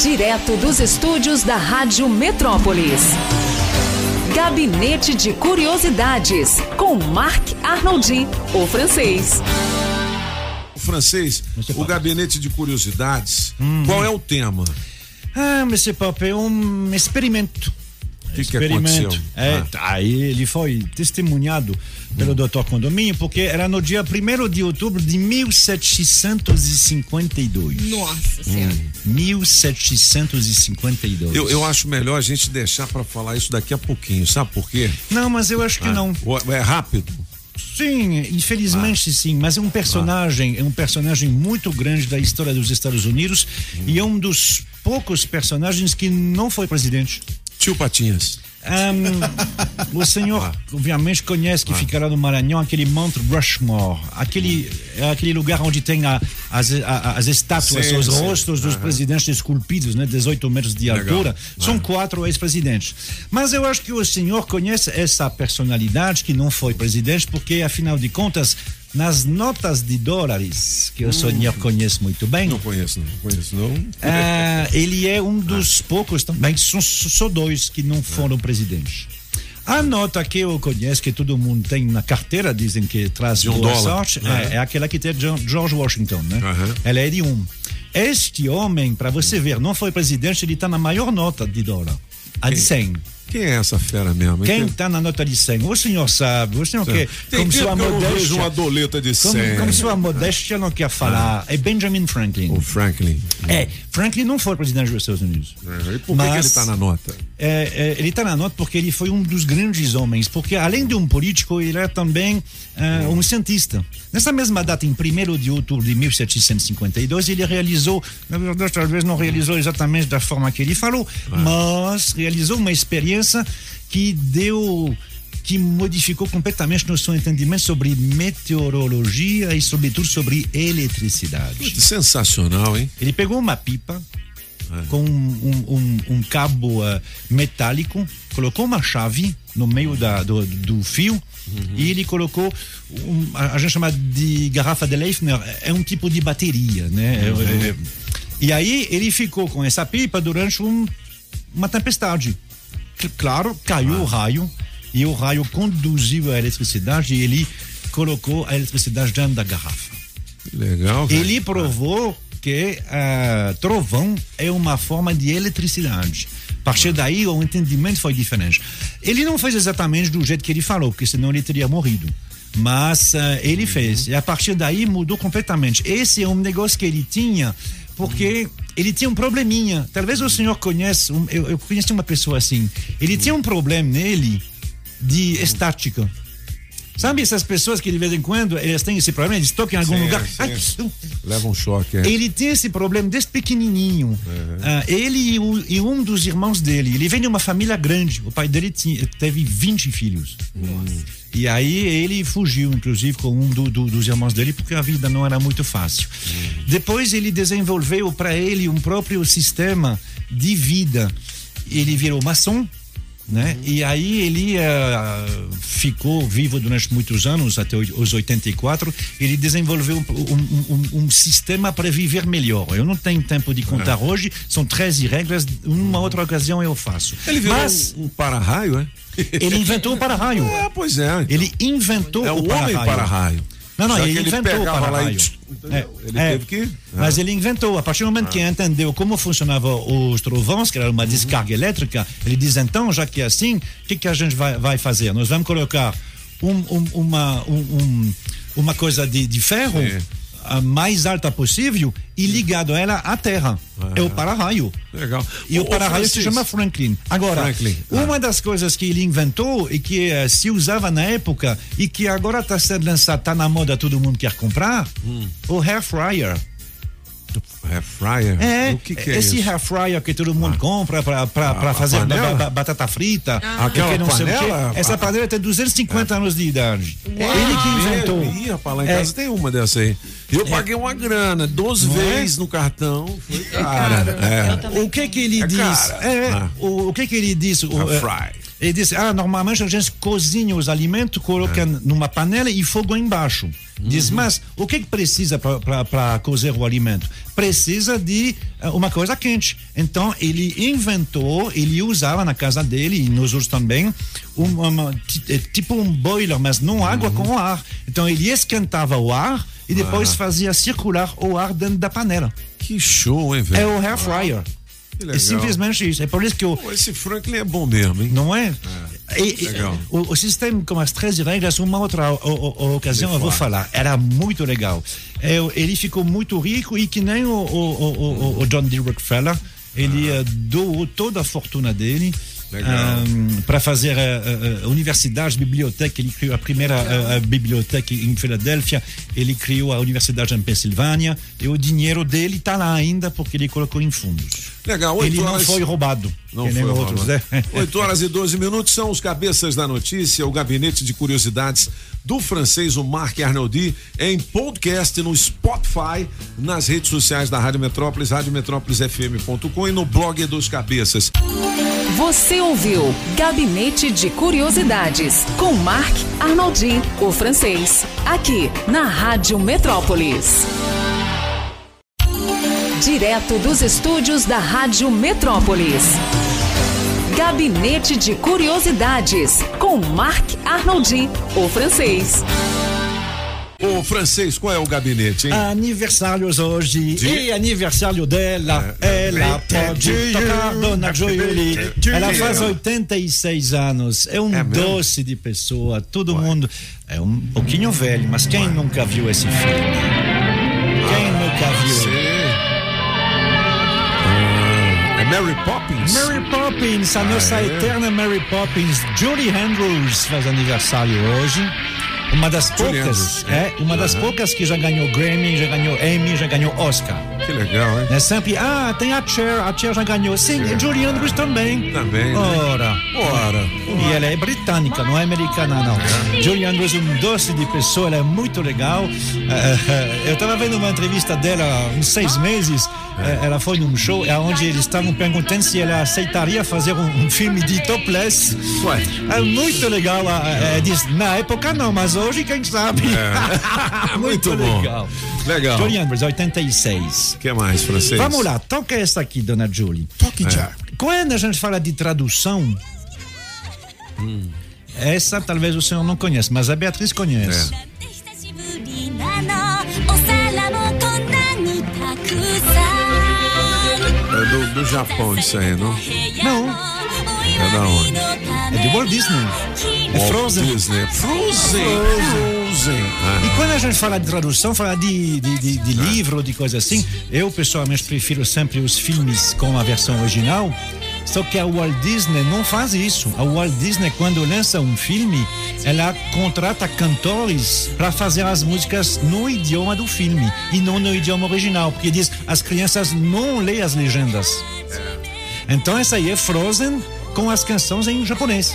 Direto dos estúdios da Rádio Metrópolis. Gabinete de Curiosidades, com Marc Arnoldi, o francês. O francês, o gabinete de curiosidades, Hum. qual é o tema? Ah, Monsieur Pop, é um experimento. O que, que aconteceu? É, Ah. aí ele foi testemunhado pelo Dr. Condomínio, porque era no dia 1 de outubro de 1752. Nossa Senhora. 1752. Eu, eu acho melhor a gente deixar pra falar isso daqui a pouquinho, sabe por quê? Não, mas eu acho que não. O- É rápido. Sim, infelizmente sim, mas é um personagem, é um personagem muito grande da história dos Estados Unidos e é um dos poucos personagens que não foi presidente. Tio Patinhas. Ahn, o senhor, obviamente, conhece que fica lá no Maranhão aquele Monte Rushmore, aquele, é aquele lugar onde tem a- as, a- as estátuas, Sim, os sim. rostos dos presidentes esculpidos, né, 18 metros de Legal. altura. São quatro ex-presidentes. Mas eu acho que o senhor conhece essa personalidade que não foi presidente, porque, afinal de contas, nas notas de dólares, que o senhor conhece muito bem, Não conheço, não conheço, não. ah, ele é um dos poucos também, são só dois que não foram presidentes. A nota que eu conheço, que todo mundo tem na carteira, dizem que traz De um boa dólar. sorte, Aham. é, é aquela que tem George Washington, né? Aham. Ela é de um. Este homem, para você ver, não foi presidente, ele está na maior nota de dólar, a de Quem? 100. Quem é essa fera mesmo? Quem está na nota de 100? O senhor sabe, o senhor quer, Tem como sua modéstia, uma doleta de como, 100. como sua modéstia não quer falar, é Benjamin Franklin. O Franklin. É, Franklin não foi presidente dos Estados Unidos. E por que ele está na nota? É, é, ele está na nota porque ele foi um dos grandes homens, porque além de um político, ele era também é, um cientista. Nessa mesma data, em 1 de outubro de 1752, ele realizou, na verdade, talvez não realizou exatamente da forma que ele falou, mas realizou uma experiência que deu que modificou completamente nosso entendimento sobre meteorologia e, sobretudo, sobre eletricidade. Sensacional, hein? Ele pegou uma pipa com um, um- um- cabo ah, metálico, colocou uma chave no meio da- do, do fio e ele colocou um, a, gente chama de garrafa de Leifner, é um tipo de bateria, né? É- é- e aí ele ficou com essa pipa durante um- uma tempestade. Claro, caiu o raio e o raio conduziu a eletricidade e ele colocou a eletricidade dentro da garrafa. Legal. Ele provou que ah, trovão é uma forma de eletricidade. A partir daí, o entendimento foi diferente. Ele não fez exatamente do jeito que ele falou, porque senão ele teria morrido. Mas ah, ele fez. E a partir daí mudou completamente. Esse é um negócio que ele tinha, porque ele tinha um probleminha. Talvez o senhor conheça, eu, eu conheci uma pessoa assim. Ele tinha um problema nele de estática. Sabe essas pessoas que de vez em quando eles têm esse problema, eles tocam em algum Sim, lugar. sim. Ai, Leva um choque, é. ele tem esse problema desde pequenininho. Ah, ele e, o- e um dos irmãos dele. Ele vem de uma família grande. O pai dele tinha, teve 20 filhos. E aí ele fugiu, inclusive, com um do- do- dos irmãos dele, porque a vida não era muito fácil. Depois ele desenvolveu para ele um próprio sistema de vida. Ele virou maçom. Né? E aí ele ah, ficou vivo durante muitos anos, até os 84. Ele desenvolveu um, um- um- sistema para viver melhor. Eu não tenho tempo de contar hoje, são 13 regras, uma outra ocasião eu faço. Ele virou Mas um, um para-raio, é? ele inventou o para-raio. É, pois é. Ele inventou é o o homem para-raio. para-raio. Não, não, ele ele inventou o para-raio. É, Ele é. teve que- Mas ele inventou. A partir do momento que entendeu como funcionavam os trovões, que era uma descarga elétrica, ele diz: então, já que é assim, o que, que a gente vai, vai fazer? Nós vamos colocar um- um- uma, um- um- uma coisa de, de ferro. Sim. A mais alta possível e ligado a ela à terra. É o para-raio. Legal. E o, ô, para-raio se chama Franklin. Agora, Franklin, ah. uma das coisas que ele inventou e que eh, se usava na época e que agora está sendo lançado, está na moda, todo mundo quer comprar, Hum. o hair fryer. É fryer? É, O que, que é esse isso? hair fryer que todo mundo compra para a fazer ba- panela? ba- batata frita. Aquela porque não sei o quê. panela? Essa Ah. panela tem 250 anos de idade. É ele que inventou. Ih, rapaz, lá em É. casa tem uma dessa aí. Eu paguei uma grana, 12 Não é? vezes no cartão. Foi cara. É. O que que ele É diz? É, Ah. o, que que ele diz? O, A é. Ele disse: Ah, normalmente a gente cozinha os alimentos, coloca numa panela e fogo embaixo. Diz, mas o que, que precisa para cozer o alimento? Precisa de uh, uma coisa quente. Então ele inventou, ele usava na casa dele e nos outros também, uma, uma, tipo um boiler, mas não água com ar. Então ele esquentava o ar e depois fazia circular o ar dentro da panela. Que show, hein, velho? É o air fryer. É simplesmente isso. É por isso que. Pô, esse Franklin é bom mesmo, hein? Não é? é. E, legal. O, o, sistema com as três regras, uma outra o, o, ocasião eu vou falar. Era muito legal. É, ele ficou muito rico e que nem o, John D. Rockefeller, ele ah. doou toda a fortuna dele um, para fazer a, a, a, universidade, biblioteca. Ele criou a primeira a, biblioteca em Filadélfia, ele criou a universidade em Pensilvânia e o dinheiro dele está lá ainda porque ele colocou em fundos. Legal, Ele horas... não foi roubado. Não foi outros, né? 8 horas e 12 minutos são os cabeças da notícia, o gabinete de curiosidades do francês, o Marc Arnoldi, em podcast no Spotify, nas redes sociais da Rádio Metrópolis, radiometrópolisfm.com e no blog dos cabeças. Você ouviu Gabinete de Curiosidades com Marc Arnoldi, o francês, aqui na Rádio Metrópolis. Direto dos estúdios da Rádio Metrópolis. Gabinete de Curiosidades, com Marc Arnoldi, o francês. O francês, qual é o gabinete, hein? Aniversários hoje. De... E aniversário dela. É, ela pode tocar Dona Jolie. Ela faz 86 anos. É um é doce de pessoa. Todo Ué. mundo. É um pouquinho velho, mas quem Ué. nunca viu esse filme? Quem nunca viu? Sim. Mary Poppins? Mary Poppins, a nossa ah, é? eterna Mary Poppins. Julie Andrews faz aniversário hoje. Uma das poucas, é, uma das uhum. poucas que já ganhou Grammy, já ganhou Emmy, já ganhou Oscar. Que legal, hein? É sempre, ah, tem a Cher, a Cher já ganhou. Sim, Cher. Julie Andrews também. Também. Né? Ora. Ora. E ela é britânica, não é americana, não. É. Julie Andrews é um doce de pessoa, ela é muito legal. Uh, eu estava vendo uma entrevista dela há uns seis meses. Uh, ela foi num show onde eles estavam perguntando se ela aceitaria fazer um, um filme de topless. Ué. É muito legal. Uh, diz, na época não, mas hoje, quem sabe? É. Muito, Muito legal. Legal. Julie Andrews, 86. O que mais, francês? Vamos lá, toca essa aqui, dona Julie. Toque é. já. Quando a gente fala de tradução, hum. essa talvez o senhor não conheça, mas a Beatriz conhece. É. É do, do Japão isso aí, não? Não. É da onde? É de Walt Disney. É Walt Frozen. Disney. Frozen. Frozen. Ah. E quando a gente fala de tradução, fala de, de, de, de ah. livro, de coisa assim, eu pessoalmente prefiro sempre os filmes com a versão original. Só que a Walt Disney não faz isso. A Walt Disney, quando lança um filme, ela contrata cantores para fazer as músicas no idioma do filme e não no idioma original, porque diz as crianças não leem as legendas. É. Então essa aí é Frozen com as canções em japonês.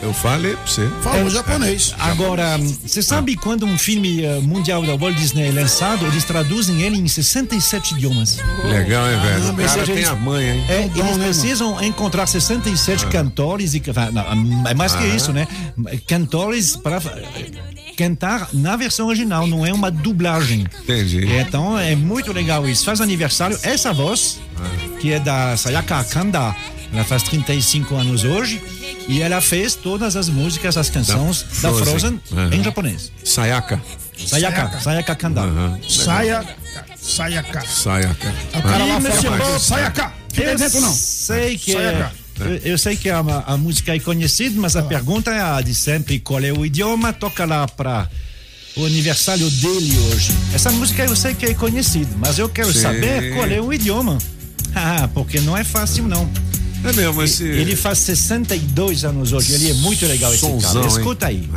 Eu falei pra você. Falou é, japonês. Agora, você sabe ah. quando um filme uh, mundial da Walt Disney é lançado, eles traduzem ele em 67 idiomas. Legal, hein, velho? Ah, o cara tem eles, a manha, hein? É, eles né, precisam encontrar 67 ah. cantores e. Não, é mais que ah. isso, né? Cantores para cantar na versão original, não é uma dublagem. Entendi. Então é muito legal isso. Faz aniversário, essa voz, ah. que é da Sayaka Kanda ela faz 35 anos hoje e ela fez todas as músicas, as canções da, da Frozen, uhum. em japonês. Sayaka. Sayaka, Sayaka Kanda. Uhum. Sayaka. Sayaka. Sayaka. O cara lá Sayaka. Fica dentro não. Sei que é, eu, eu, sei que a, a, música é conhecida, mas a ah. pergunta é a de sempre: qual é o idioma? Toca lá para o aniversário dele hoje. Essa música eu sei que é conhecida, mas eu quero Sim. saber qual é o idioma. Ah, porque não é fácil não. É mesmo, esse. Ele faz 62 anos hoje. Ele é muito legal esse Sonzão, cara. Escuta aí.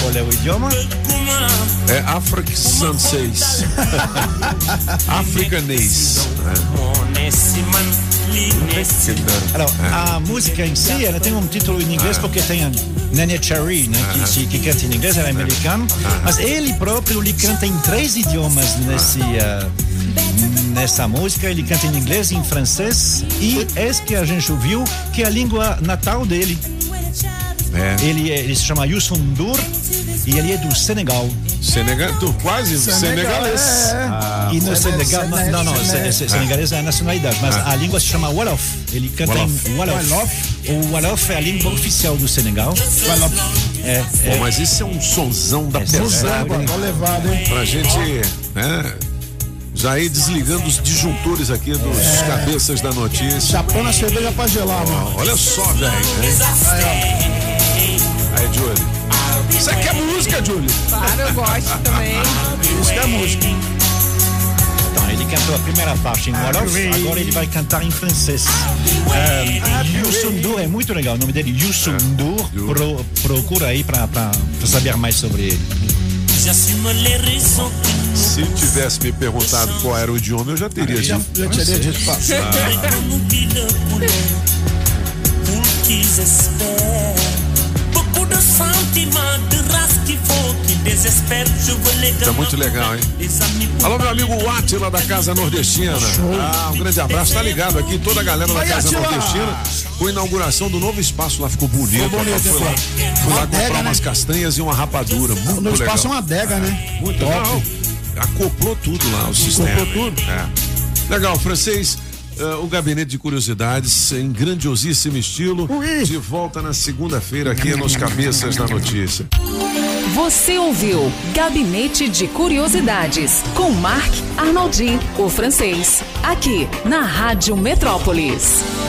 Qual é o idioma? É African 6. Africanês. É. Alors, a música em si, ela tem um título em inglês porque tem a Nene Cherry, né, que, que canta em inglês, ela é americana, mas ele próprio ele canta em três idiomas nesse, ah, nessa música. Ele canta em inglês, em francês e esse que a gente ouviu, que é a língua natal dele. É. Ele, é- ele se chama Youssou N'Dour e ele é do Senegal. Senegal, tu quase senegalês. É, e no Senegal, Senegal, não, não, Senegal. se- se- senegalês é a nacionalidade, mas a língua se chama Wolof. Ele canta Wolof. em Wolof. Wolof. O Wolof é a língua oficial do Senegal. Lá. É, Pô, mas isso é um sonzão da É, pesada, Zamba, hein? tô levado, hein? Pra gente, né? Já ir desligando os disjuntores aqui dos cabeças da notícia. Chapando a cerveja pra gelar, mano. Olha só, velho. Aí, Júlio. Isso aqui é música, Júlio. Claro, eu gosto também. Isso que é música. Então, ele cantou a primeira parte em Wolof, agora ele vai cantar em francês. Um, Youssou N'Dour é muito legal, o nome dele é Youssou N'Dour. Pro, procura aí pra, pra, pra saber mais sobre ele. Se tivesse me perguntado qual era o idioma, eu já teria Já, dito. já teria dito qu'ils Tá muito legal, hein? Alô, meu amigo Atila da Casa Nordestina. Ah, um grande abraço. Tá ligado aqui, toda a galera da Vai, Casa Átila! Nordestina. Com a inauguração do novo espaço lá, ficou bonito. Ficou bonito, Fui lá, fui lá comprar adega, umas né? castanhas e uma rapadura. Muito No legal. espaço é uma adega, né? Muito Top. legal. Acoplou tudo lá, o sistema. tudo. É. Legal, francês. eh, o Gabinete de Curiosidades em grandiosíssimo estilo. Ui. De volta na segunda-feira aqui nos Cabeças da Notícia. Você ouviu Gabinete de Curiosidades com Marc Arnoldi, o francês, aqui na Rádio Metrópolis.